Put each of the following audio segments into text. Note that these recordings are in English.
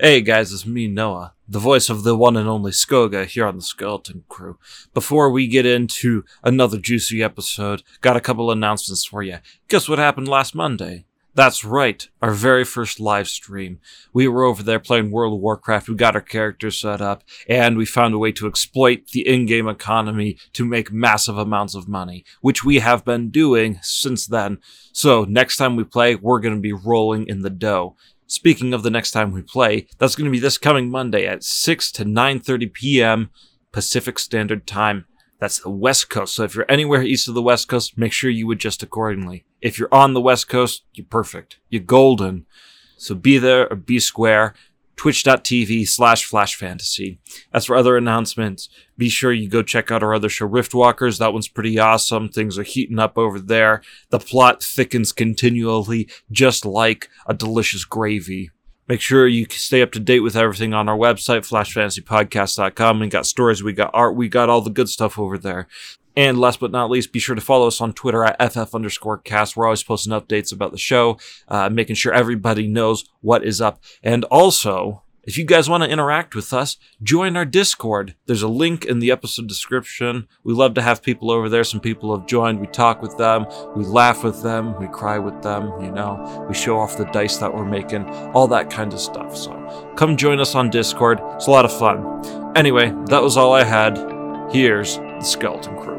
Hey guys, it's me, Noah, the voice of the one and only Skoga here on the Skeleton Crew. Before we get into another juicy episode, got a couple announcements for you. Guess what happened last Monday? That's right, our very first live stream. We were over there playing World of Warcraft, we got our characters set up, and we found a way to exploit the in-game economy to make massive amounts of money, which we have been doing since then. So, next time we play, we're gonna be rolling in the dough. Speaking of the next time we play, that's going to be this coming Monday at 6 to 9:30 p.m. Pacific Standard Time. That's the West Coast. So if you're anywhere east of the West Coast, make sure you adjust accordingly. If you're on the West Coast, you're perfect. You're golden. So be there or be square twitch.tv slash flash fantasy. As for other announcements, be sure you go check out our other show, Riftwalkers. That one's pretty awesome. Things are heating up over there. The plot thickens continually, just like a delicious gravy. Make sure you stay up to date with everything on our website, flashfantasypodcast.com. We got stories, we got art, we got all the good stuff over there. And last but not least, be sure to follow us on Twitter at FF underscore cast. We're always posting updates about the show, uh, making sure everybody knows what is up. And also, if you guys want to interact with us, join our Discord. There's a link in the episode description. We love to have people over there. Some people have joined. We talk with them. We laugh with them. We cry with them. You know, we show off the dice that we're making, all that kind of stuff. So come join us on Discord. It's a lot of fun. Anyway, that was all I had. Here's the Skeleton Crew.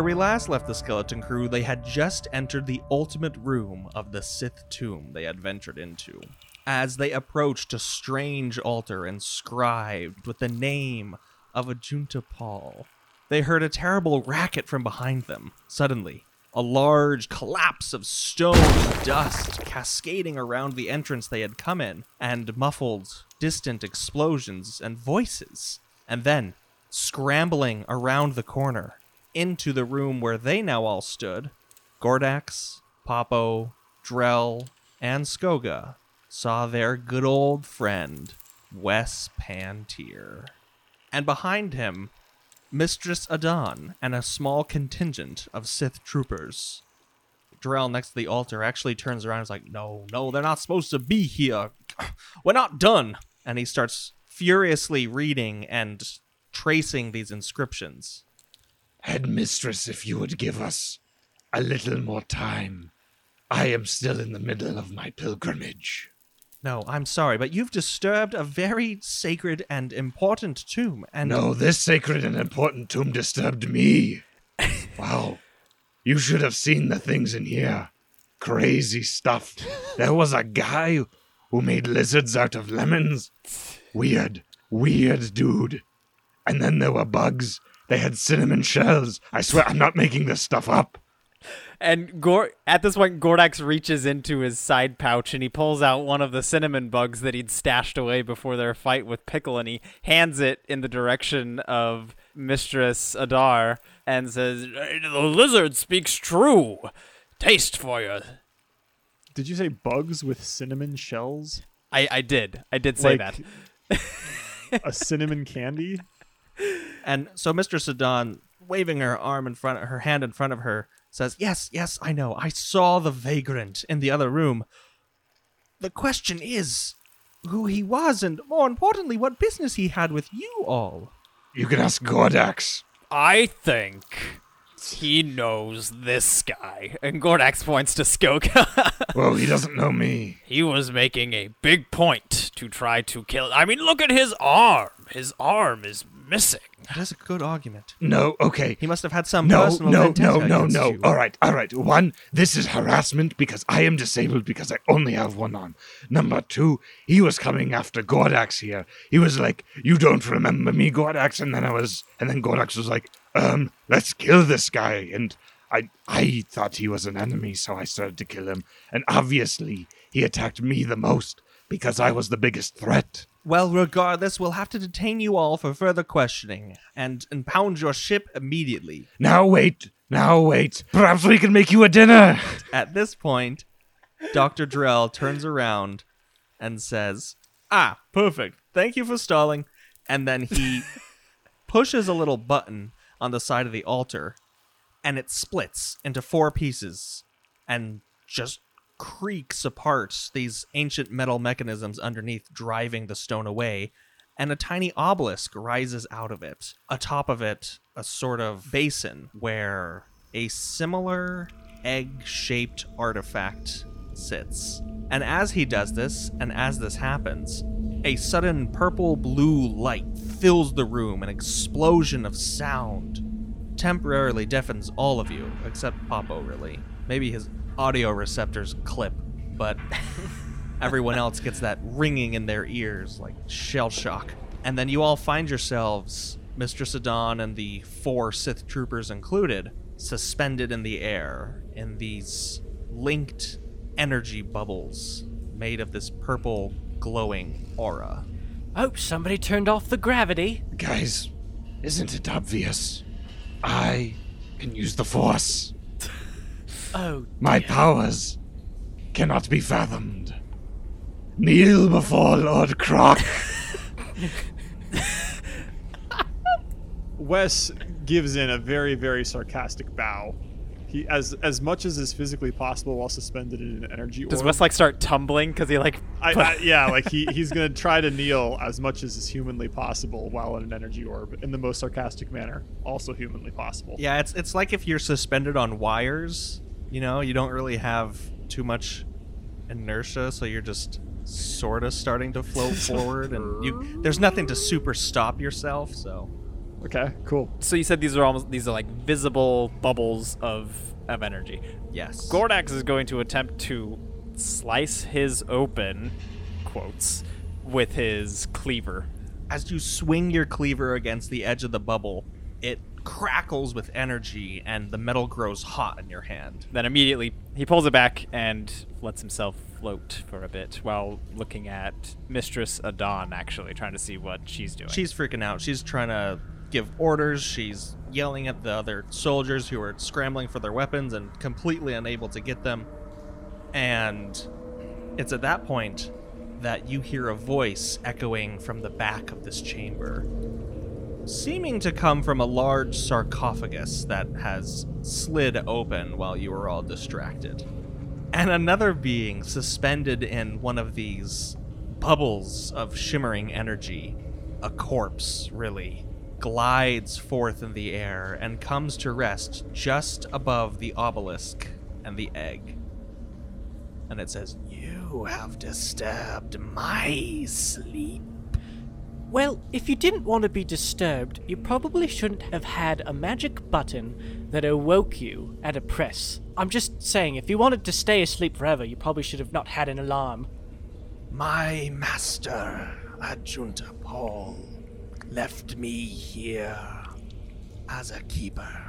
Where we last left the skeleton crew, they had just entered the ultimate room of the Sith tomb they had ventured into. As they approached a strange altar inscribed with the name of Ajunta Pall, they heard a terrible racket from behind them. Suddenly, a large collapse of stone and dust cascading around the entrance they had come in, and muffled, distant explosions and voices. And then, scrambling around the corner, into the room where they now all stood, Gordax, Popo, Drell, and Skoga saw their good old friend, Wes Pantier. And behind him, Mistress Adan and a small contingent of Sith troopers. Drell next to the altar actually turns around and is like, No, no, they're not supposed to be here. We're not done. And he starts furiously reading and tracing these inscriptions. Headmistress, if you would give us a little more time. I am still in the middle of my pilgrimage. No, I'm sorry, but you've disturbed a very sacred and important tomb, and No, this sacred and important tomb disturbed me. wow. You should have seen the things in here. Crazy stuff. There was a guy who made lizards out of lemons. Weird, weird dude. And then there were bugs. They had cinnamon shells. I swear I'm not making this stuff up. And Gor- at this point, Gordax reaches into his side pouch and he pulls out one of the cinnamon bugs that he'd stashed away before their fight with Pickle, and he hands it in the direction of Mistress Adar and says, "The lizard speaks true. Taste for you." Did you say bugs with cinnamon shells? I I did. I did say Like- that. A cinnamon candy? And so Mistress Adan, waving her arm in front, her hand in front of her, says, "Yes, yes, I know. I saw the vagrant in the other room. The question is, who he was, and more importantly, what business he had with you all." You can ask Gordax. I think he knows this guy. And Gordax points to Skoga. Well, he doesn't know me. he was making a big point to try to kill. I mean, look at his arm. His arm is missing. That is a good argument. No, okay. He must have had some No, personal no, vendetta no, no, against no. you. All right, all right. One, this is harassment because I am disabled because I only have one arm. Number two, he was coming after Gordax here. He was like, "You don't remember me, Gordax," and then I was, and then Gordax was like, "Um, let's kill this guy." And I, I thought he was an enemy, so I started to kill him. And obviously, he attacked me the most because I was the biggest threat. Well, regardless, we'll have to detain you all for further questioning and impound your ship immediately. Now wait, now wait. Perhaps we can make you a dinner. At this point, Dr. Drell turns around and says, Ah, perfect. Thank you for stalling. And then he pushes a little button on the side of the altar, and it splits into four pieces and just creaks apart, these ancient metal mechanisms underneath driving the stone away. And a tiny obelisk rises out of it. Atop of it, a sort of basin where a similar egg shaped artifact sits. And as he does this, and as this happens, a sudden purple blue light fills the room, an explosion of sound temporarily deafens all of you, except Popo, really. Maybe his audio receptors clip, but everyone else gets that ringing in their ears like shell shock. And then you all find yourselves, Mistress Adon and the four Sith troopers included, suspended in the air in these linked energy bubbles made of this purple glowing aura. Oh, somebody turned off the gravity. Guys, isn't it obvious? I can use the Force. Oh, My powers cannot be fathomed. Kneel before Lord Croc. Wes gives in a very, very sarcastic bow. He, as as much as is physically possible while suspended in an energy orb. Does orb. Wes like start tumbling because he like? I, I, yeah, like he, he's gonna try to kneel as much as is humanly possible while in an energy orb in the most sarcastic manner, also humanly possible. Yeah, it's it's like if you're suspended on wires, you know, you don't really have too much inertia, so you're just sort of starting to float forward and you there's nothing to super stop yourself, so Okay, cool. so you said these are almost these are like visible bubbles of of energy. yes. Gordax is going to attempt to slice his open, quotes, with his cleaver. As you swing your cleaver against the edge of the bubble, it crackles with energy and the metal grows hot in your hand. Then immediately he pulls it back and lets himself float for a bit while looking at Mistress Adon, actually trying to see what she's doing. She's freaking out. She's trying to give orders. She's yelling at the other soldiers who are scrambling for their weapons and completely unable to get them. And it's at that point that you hear a voice echoing from the back of this chamber, seeming to come from a large sarcophagus that has slid open while you were all distracted. And another being suspended in one of these bubbles of shimmering energy, a corpse, really, glides forth in the air and comes to rest just above the obelisk and the egg. And it says, You have disturbed my sleep. Well, if you didn't want to be disturbed, you probably shouldn't have had a magic button that awoke you at a press. I'm just saying, if you wanted to stay asleep forever, you probably should have not had an alarm. My master, Ajunta Pall, left me here as a keeper,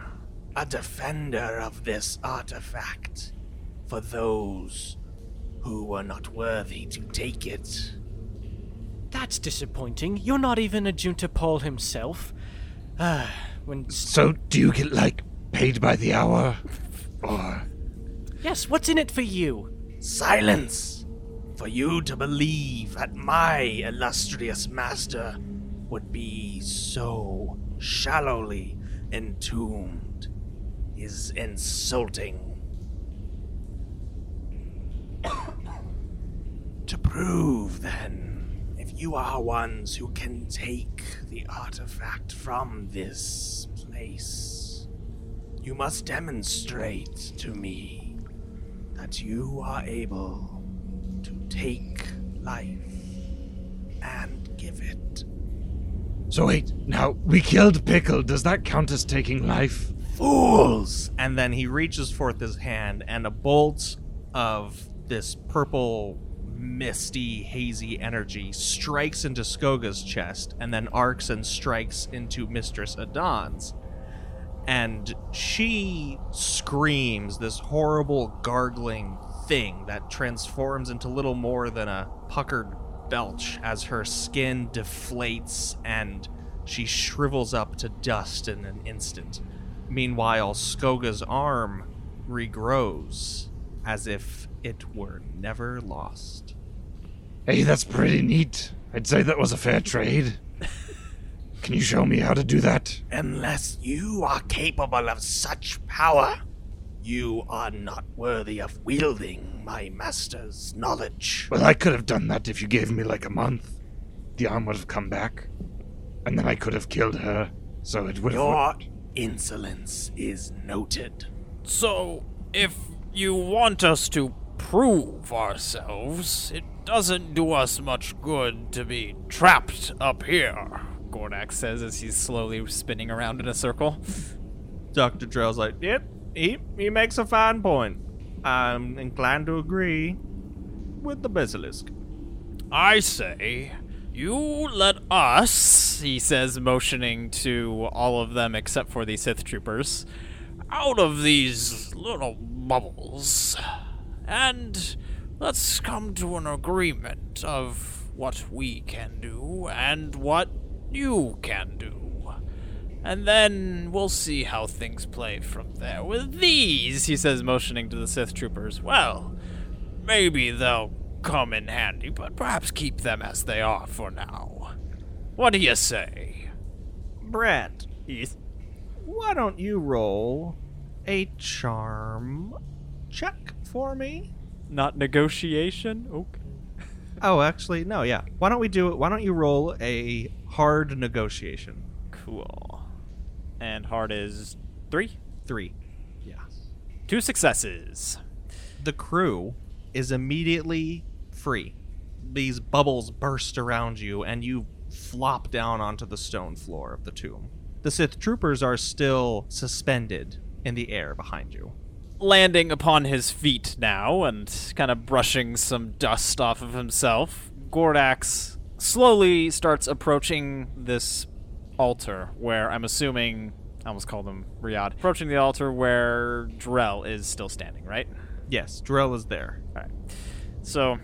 a defender of this artifact for those who were not worthy to take it. That's disappointing. You're not even a Junta Paul himself. Ah, when. So, do you get, like, paid by the hour? Or. Yes, what's in it for you? Silence! For you to believe that my illustrious master would be so shallowly entombed is insulting. to prove, then, if you are ones who can take the artifact from this place, you must demonstrate to me that you are able to take life and give it. So, wait, now, we killed Pickle. Does that count as taking life? Fools! And then he reaches forth his hand, and a bolt of this purple, misty, hazy energy strikes into Skoga's chest, and then arcs and strikes into Mistress Adon's. And she screams this horrible, gargling thing that transforms into little more than a puckered belch as her skin deflates and she shrivels up to dust in an instant. Meanwhile, Skoga's arm regrows as if it were never lost. Hey, that's pretty neat. I'd say that was a fair trade. Can you show me how to do that? Unless you are capable of such power, you are not worthy of wielding my master's knowledge. Well, I could have done that if you gave me like a month. The arm would have come back, and then I could have killed her, so it would have. Your insolence is noted. So, if you want us to prove ourselves, it doesn't do us much good to be trapped up here. Gordak says as he's slowly spinning around in a circle. Dr. Drell's like, yep, he, he makes a fine point. I'm inclined to agree with the basilisk. I say, you let us, he says, motioning to all of them except for the Sith troopers, out of these little bubbles. And let's come to an agreement of what we can do and what you can do. And then we'll see how things play from there. With these, he says, motioning to the Sith troopers, well, maybe they'll come in handy, but perhaps keep them as they are for now. What do you say? Brett, Heath? why don't you roll a charm check for me? Not negotiation? Okay. Oh, actually, no, yeah. Why don't we do it? Why don't you roll a hard negotiation? Cool. And hard is three? Three. Yeah. Two successes. The crew is immediately free. These bubbles burst around you, and you flop down onto the stone floor of the tomb. The Sith troopers are still suspended in the air behind you. Landing upon his feet now and kind of brushing some dust off of himself, Gordax slowly starts approaching this altar where I'm assuming I almost called him Riyadh. Approaching the altar where Drell is still standing, right? Yes, Drell is there. All right. So,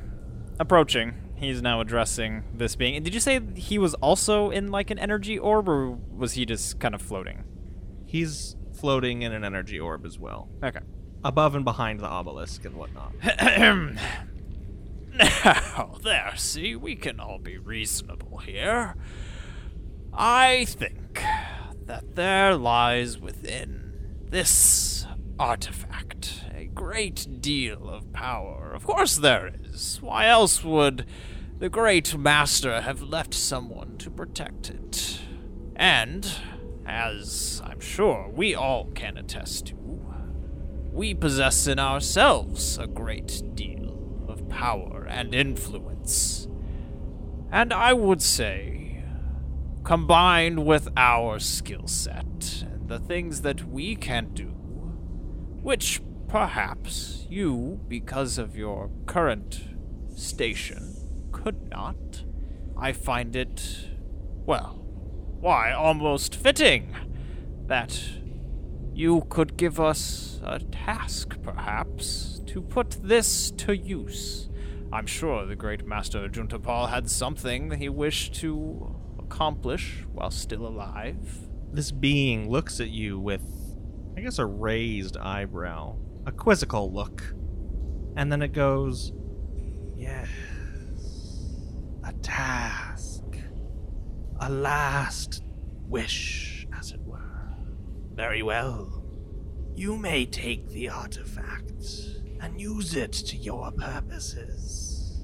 approaching, he's now addressing this being. And did you say he was also in like an energy orb, or was he just kind of floating? He's floating in an energy orb as well, Okay. Above and behind the obelisk and whatnot. Now, there, see, we can all be reasonable here. I think that there lies within this artifact a great deal of power. Of course there is. Why else would the great master have left someone to protect it? And, as I'm sure we all can attest to, we possess in ourselves a great deal of power and influence. And I would say, combined with our skill set and the things that we can do, which perhaps you, because of your current station, could not, I find it, well, why, almost fitting that you could give us a task, perhaps, to put this to use. I'm sure the great Master Juntapal had something he wished to accomplish while still alive. This being looks at you with, I guess, a raised eyebrow, a quizzical look. And then it goes, Yes, a task. A last wish. Very well. You may take the artifact and use it to your purposes.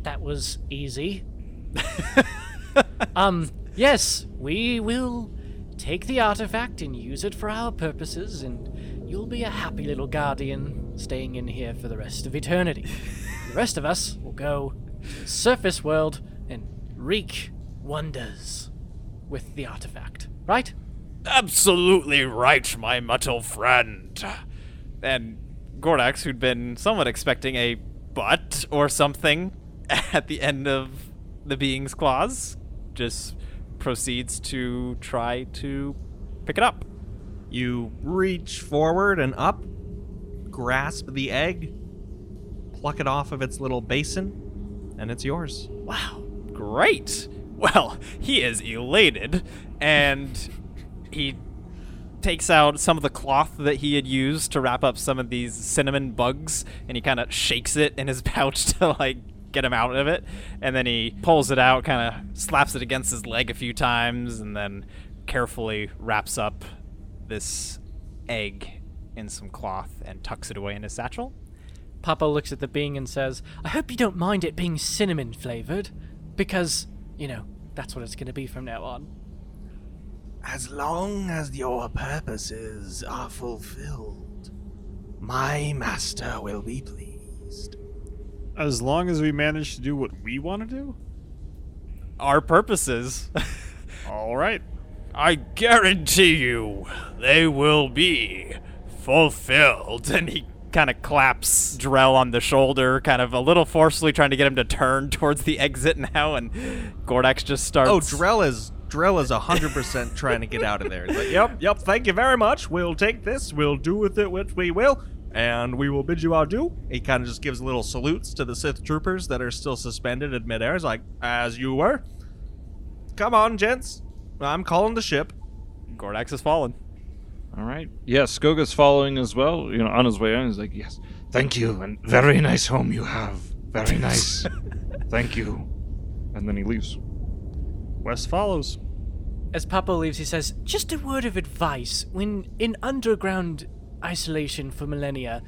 That was easy. um, yes, we will take the artifact and use it for our purposes, and you'll be a happy little guardian staying in here for the rest of eternity. the rest of us will go to the surface world and wreak wonders with the artifact. Right? Absolutely right, my metal friend. And Gordax, who'd been somewhat expecting a butt or something at the end of the being's claws, just proceeds to try to pick it up. You reach forward and up, grasp the egg, pluck it off of its little basin, and it's yours. Wow. Great. Well, he is elated and he takes out some of the cloth that he had used to wrap up some of these cinnamon bugs and he kind of shakes it in his pouch to like get him out of it and then he pulls it out kind of slaps it against his leg a few times and then carefully wraps up this egg in some cloth and tucks it away in his satchel Papa looks at the being and says, I hope you don't mind it being cinnamon flavored, because, you know, that's what it's going to be from now on. As long as your purposes are fulfilled, my master will be pleased. As long as we manage to do what we want to do? our purposes All right. I guarantee you they will be fulfilled. And he kind of claps Drell on the shoulder, kind of a little forcefully trying to get him to turn towards the exit now. And Gordax just starts. Oh, Drell is Drell is hundred percent trying to get out of there. He's like, "Yep, yep. Thank you very much. We'll take this. We'll do with it what we will, and we will bid you adieu." He kind of just gives little salutes to the Sith troopers that are still suspended in midair. He's like, "As you were. Come on, gents. I'm calling the ship." Gordax has fallen. All right. Yeah, Skoga's following as well. You know, on his way in, he's like, "Yes, Thank you, and very nice home you have. Very nice. Thank you. and then he leaves. Wes follows. As Papa leaves, he says, Just a word of advice. When in underground isolation for millennia,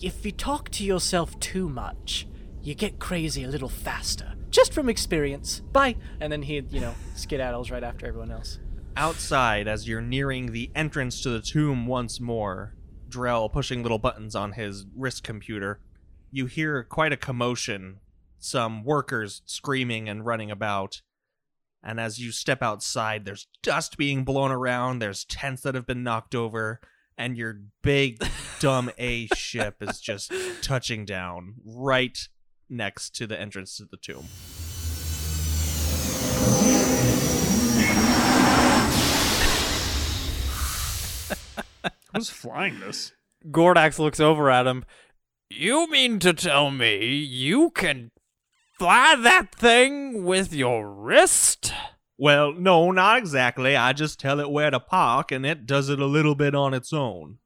if you talk to yourself too much, you get crazy a little faster. Just from experience. Bye. And then he, you know, skedaddles right after everyone else. Outside, as you're nearing the entrance to the tomb once more, Drell pushing little buttons on his wrist computer, you hear quite a commotion. Some workers screaming and running about. And as you step outside, there's dust being blown around, there's tents that have been knocked over, and your big, dumb A ship is just touching down right next to the entrance to the tomb. Who's flying this? Gordax looks over at him. You mean to tell me you can fly that thing with your wrist? Well, no, not exactly. I just tell it where to park, and it does it a little bit on its own.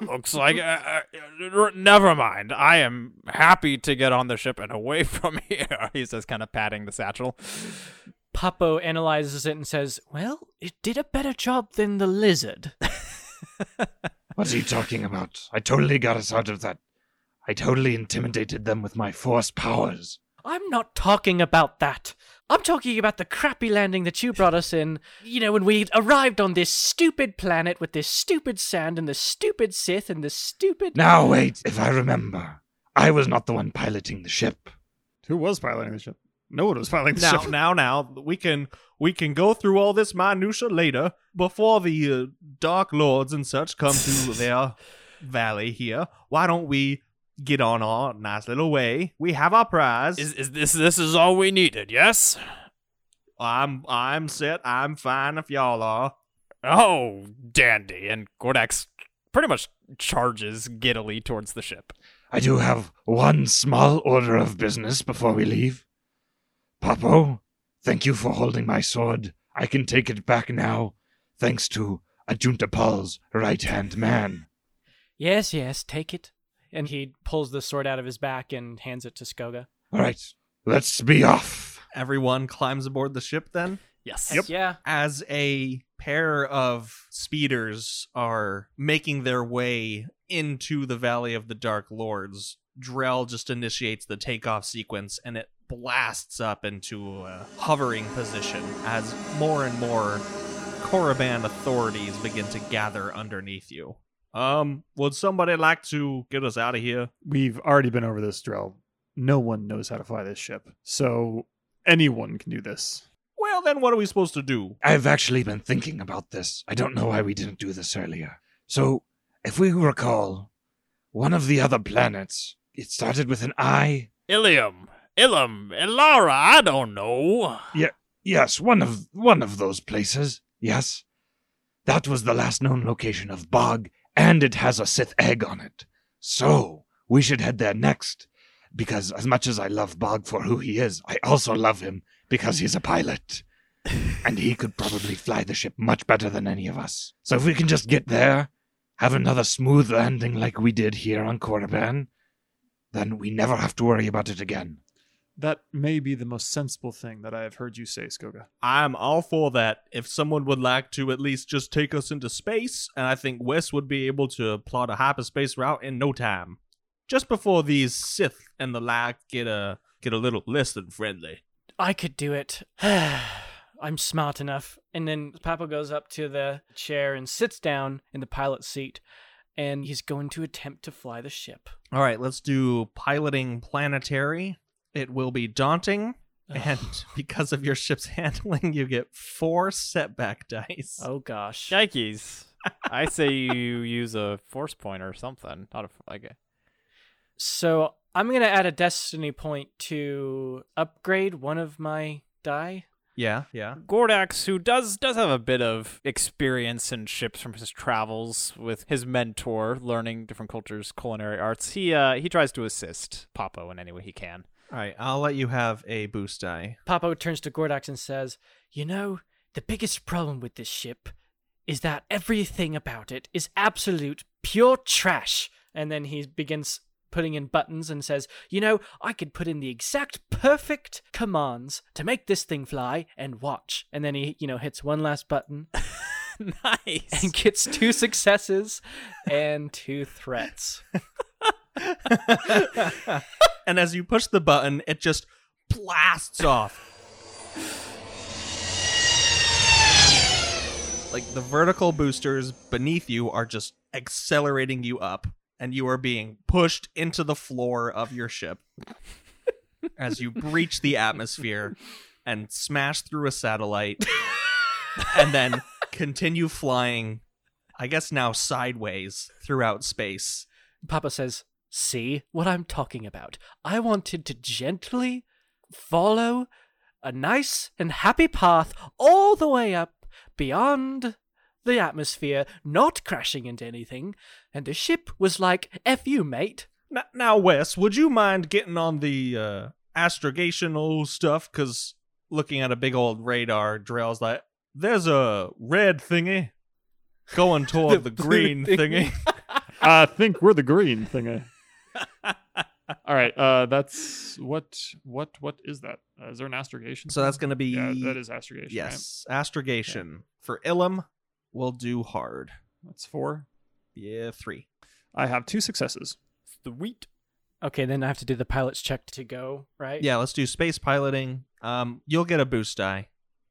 Looks like. Uh, uh, never mind. I am happy to get on the ship and away from here. He says, kind of patting the satchel. Papo analyzes it and says, Well, it did a better job than the lizard. What's he talking about? I totally got us out of that. I totally intimidated them with my force powers. I'm not talking about that. I'm talking about the crappy landing that you brought us in. You know, when we arrived on this stupid planet with this stupid sand and the stupid Sith and the stupid. Now, wait, if I remember. I was not the one piloting the ship. Who was piloting the ship? No one was piloting the Now, ship. now, now, we can we can go through all this minutia later before the uh, Dark Lords and such come to their valley here. Why don't we get on our nice little way? We have our prize. Is, is this this is all we needed? Yes. I'm I'm set. I'm fine if y'all are. Oh, dandy! And Gordax pretty much charges giddily towards the ship. I do have one small order of business before we leave. Papo, thank you for holding my sword. I can take it back now, thanks to Ajunta Pall's right hand man. Yes, yes, take it. And he pulls the sword out of his back and hands it to Skoga. All right, let's be off. Everyone climbs aboard the ship then. Yes. Yep. Yeah. as a pair of speeders are making their way into the Valley of the Dark Lords, Drell just initiates the takeoff sequence and it blasts up into a hovering position as more and more Korriban authorities begin to gather underneath you. Um, would somebody like to get us out of here? We've already been over this, Drell. No one knows how to fly this ship. So anyone can do this. Well, then what are we supposed to do? I've actually been thinking about this. I don't know why we didn't do this earlier. So, if we recall, one of the other planets, it started with an I. Ilium, Ilum, Ilara. I don't know. Yeah, yes, one of one of those places. Yes. That was the last known location of Bog, and it has a Sith egg on it. So, we should head there next. because as much as I love Bog for who he is, I also love him because he's a pilot. and he could probably fly the ship much better than any of us. So if we can just get there, have another smooth landing like we did here on Korriban, then we never have to worry about it again. That may be the most sensible thing that I have heard you say, Skoga. I'm all for that. If someone would like to at least just take us into space, and I think Wes would be able to plot a hyperspace route in no time. Just before these Sith and the like get a get a little less than friendly. I could do it. I'm smart enough. And then Papa goes up to the chair and sits down in the pilot's seat, and he's going to attempt to fly the ship. All right, let's do piloting planetary. It will be daunting, and because of your ship's handling, you get four setback dice. Oh gosh. Yikes. I say you use a force point or something. Not a like a So I'm gonna add a destiny point to upgrade one of my die. Yeah, yeah. Gordax, who does does have a bit of experience in ships from his travels with his mentor, learning different cultures, culinary arts. He uh he tries to assist Papo in any way he can. All right, I'll let you have a boost die. Papa turns to Gordax and says, You know, the biggest problem with this ship is that everything about it is absolute pure trash. And then he begins putting in buttons and says, You know, I could put in the exact perfect commands to make this thing fly and watch. And then he, you know, hits one last button nice. and gets two successes and two threats. and as you push the button, it just blasts off. Like the vertical boosters beneath you are just accelerating you up, and you are being pushed into the floor of your ship as you breach the atmosphere and smash through a satellite, and then continue flying, I guess now sideways throughout space. Papa says, See what I'm talking about. I wanted to gently follow a nice and happy path all the way up beyond the atmosphere, not crashing into anything. And the ship was like, F you, mate. N- Now, Wes, would you mind getting on the uh, astrogational stuff? Because looking at a big old radar, Drell's like, there's a red thingy going toward the, blue green thingy." thingy. I think we're the green thingy. All right, uh, that's what what what is that? Uh, is there an astrogation? so that's going to be. yeah, that is astrogation. right? Yes, astrogation. For Ilum, we'll do hard. that's four. Yeah, three. I have two successes. Sweet. Okay, then I have to do the pilot's check to go, right? Yeah, let's do space piloting. Um, you'll get a boost die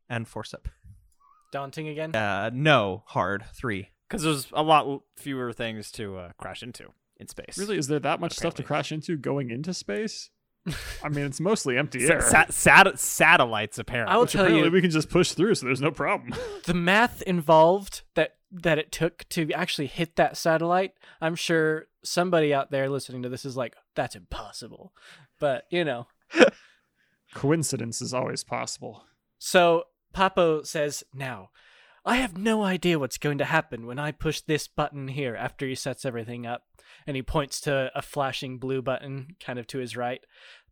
and force up. Daunting again? Uh, no, hard three. Because there's a lot fewer things to uh, crash into in space. Really, is there that much stuff to crash into going into space? I mean, it's mostly empty air. sa- sat- satellites, apparently. I'll which tell apparently you, we can just push through, so there's no problem. the math involved that that it took to actually hit that satellite, I'm sure somebody out there listening to this is like, that's impossible. But, you know. Coincidence is always possible. So Papo says, Now, I have no idea what's going to happen when I push this button here after he sets everything up. And he points to a flashing blue button kind of to his right.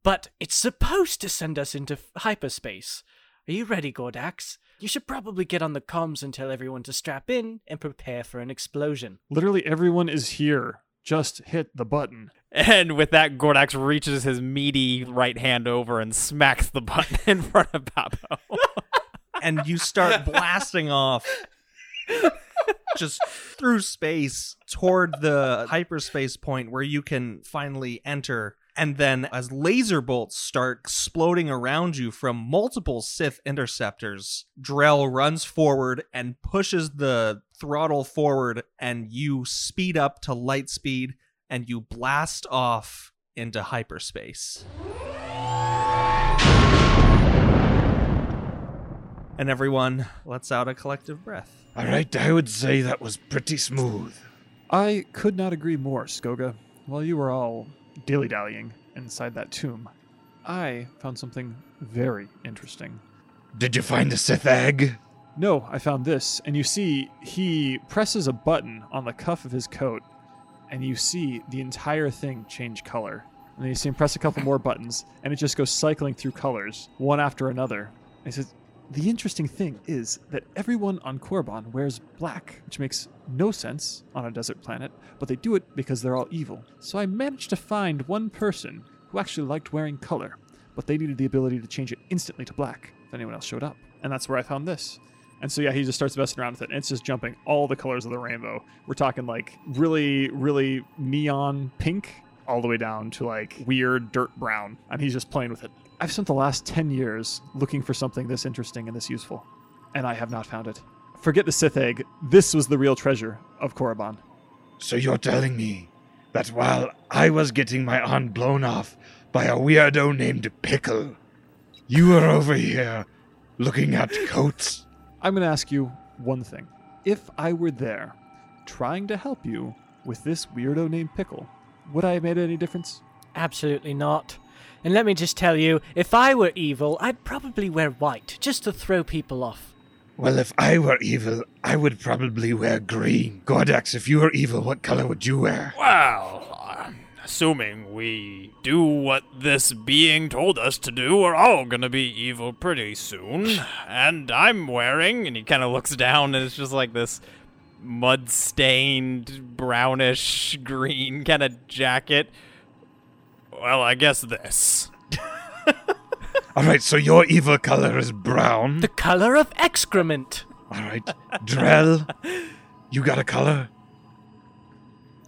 But it's supposed to send us into hyperspace. Are you ready, Gordax? You should probably get on the comms and tell everyone to strap in and prepare for an explosion. Literally everyone is here. Just hit the button. And with that, Gordax reaches his meaty right hand over and smacks the button in front of Papo. and you start blasting off just through space toward the hyperspace point where you can finally enter. And then, as laser bolts start exploding around you from multiple Sith interceptors, Drell runs forward and pushes the throttle forward, and you speed up to light speed and you blast off into hyperspace. And everyone lets out a collective breath. All right, I would say that was pretty smooth. I could not agree more, Skoga. While you were all dilly dallying inside that tomb, I found something very interesting. Did you find a Sith egg? No, I found this, and you see he presses a button on the cuff of his coat, and you see the entire thing change color. And then you see him press a couple more buttons, and it just goes cycling through colors, one after another. And he says, The interesting thing is that everyone on Korriban wears black, which makes no sense on a desert planet, but they do it because they're all evil. So I managed to find one person who actually liked wearing color, but they needed the ability to change it instantly to black if anyone else showed up. And that's where I found this. And so yeah, he just starts messing around with it, and it's just jumping all the colors of the rainbow. We're talking like really, really neon pink, all the way down to like weird dirt brown, and he's just playing with it. I've spent the last ten years looking for something this interesting and this useful, and I have not found it. Forget the Sith egg. This was the real treasure of Korriban. So you're telling me that while I was getting my arm blown off by a weirdo named Pickle, you were over here looking at coats? I'm going to ask you one thing. If I were there, trying to help you with this weirdo named Pickle, would I have made any difference? Absolutely not. And let me just tell you, if I were evil, I'd probably wear white, just to throw people off. Well, if I were evil, I would probably wear green. Gordax, if you were evil, what color would you wear? Well, uh, assuming we do what this being told us to do, we're all gonna be evil pretty soon. And I'm wearing, and he kind of looks down, and it's just like this mud stained, brownish green kind of jacket. Well, I guess this. All right, so your evil color is brown. The color of excrement. All right, Drell, you got a color?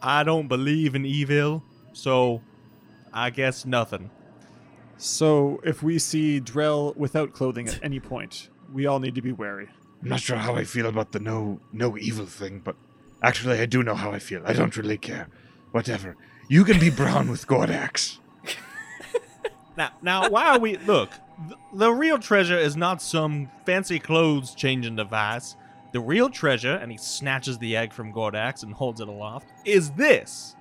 I don't believe in evil, so I guess nothing. So if we see Drell without clothing at any point, we all need to be wary. I'm not sure how I feel about the no no evil thing, but actually I do know how I feel. I don't really care. Whatever. You can be brown with Gordax. Now, now, why are we look? th- The real treasure is not some fancy clothes changing device. The real treasure, and he snatches the egg from Gordax and holds it aloft, is this.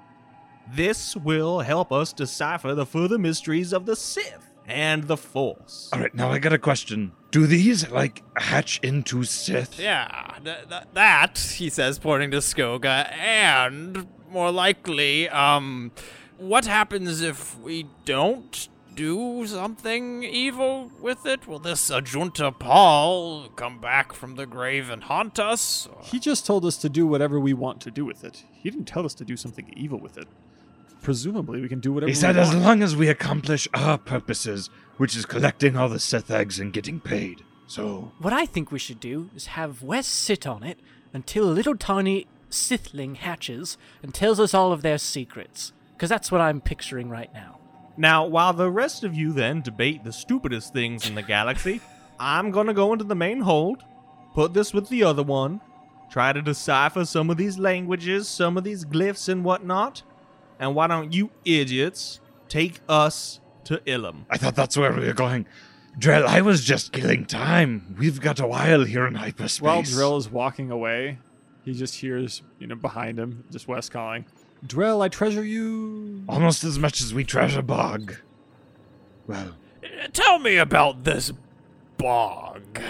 This will help us decipher the further mysteries of the Sith and the Force. All right, now I got a question. Do these like hatch into Sith? Yeah, th- th- that, he says, pointing to Skoga, and more likely, um, what happens if we don't do something evil with it? Will this Ajunta Pall come back from the grave and haunt us? He just told us to do whatever we want to do with it. He didn't tell us to do something evil with it. Presumably, we can do whatever He we said as long as we accomplish our purposes, which is collecting all the Sith eggs and getting paid. So, What I think we should do is have Wes sit on it until a little tiny Sithling hatches and tells us all of their secrets. Because that's what I'm picturing right now. Now, while the rest of you then debate the stupidest things in the galaxy, I'm gonna go into the main hold, put this with the other one, try to decipher some of these languages, some of these glyphs and whatnot. And why don't you idiots take us to Ilum? I thought that's where we were going. Drell, I was just killing time. We've got a while here in hyperspace. While Drell is walking away, he just hears, you know, behind him, just Wes calling, Drell, I treasure you. Almost as much as we treasure Bog. Well, Tell me about this bog.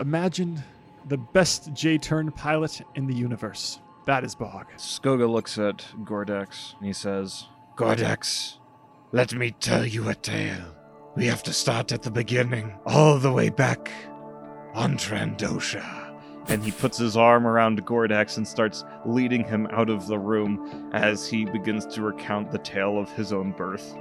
Imagine the best J turn pilot in the universe. That is Bog. Skoga looks at Gordax and he says, Gordax, let me tell you a tale. We have to start at the beginning, all the way back on Trandosha. And he puts his arm around Gordax and starts leading him out of the room as he begins to recount the tale of his own birth.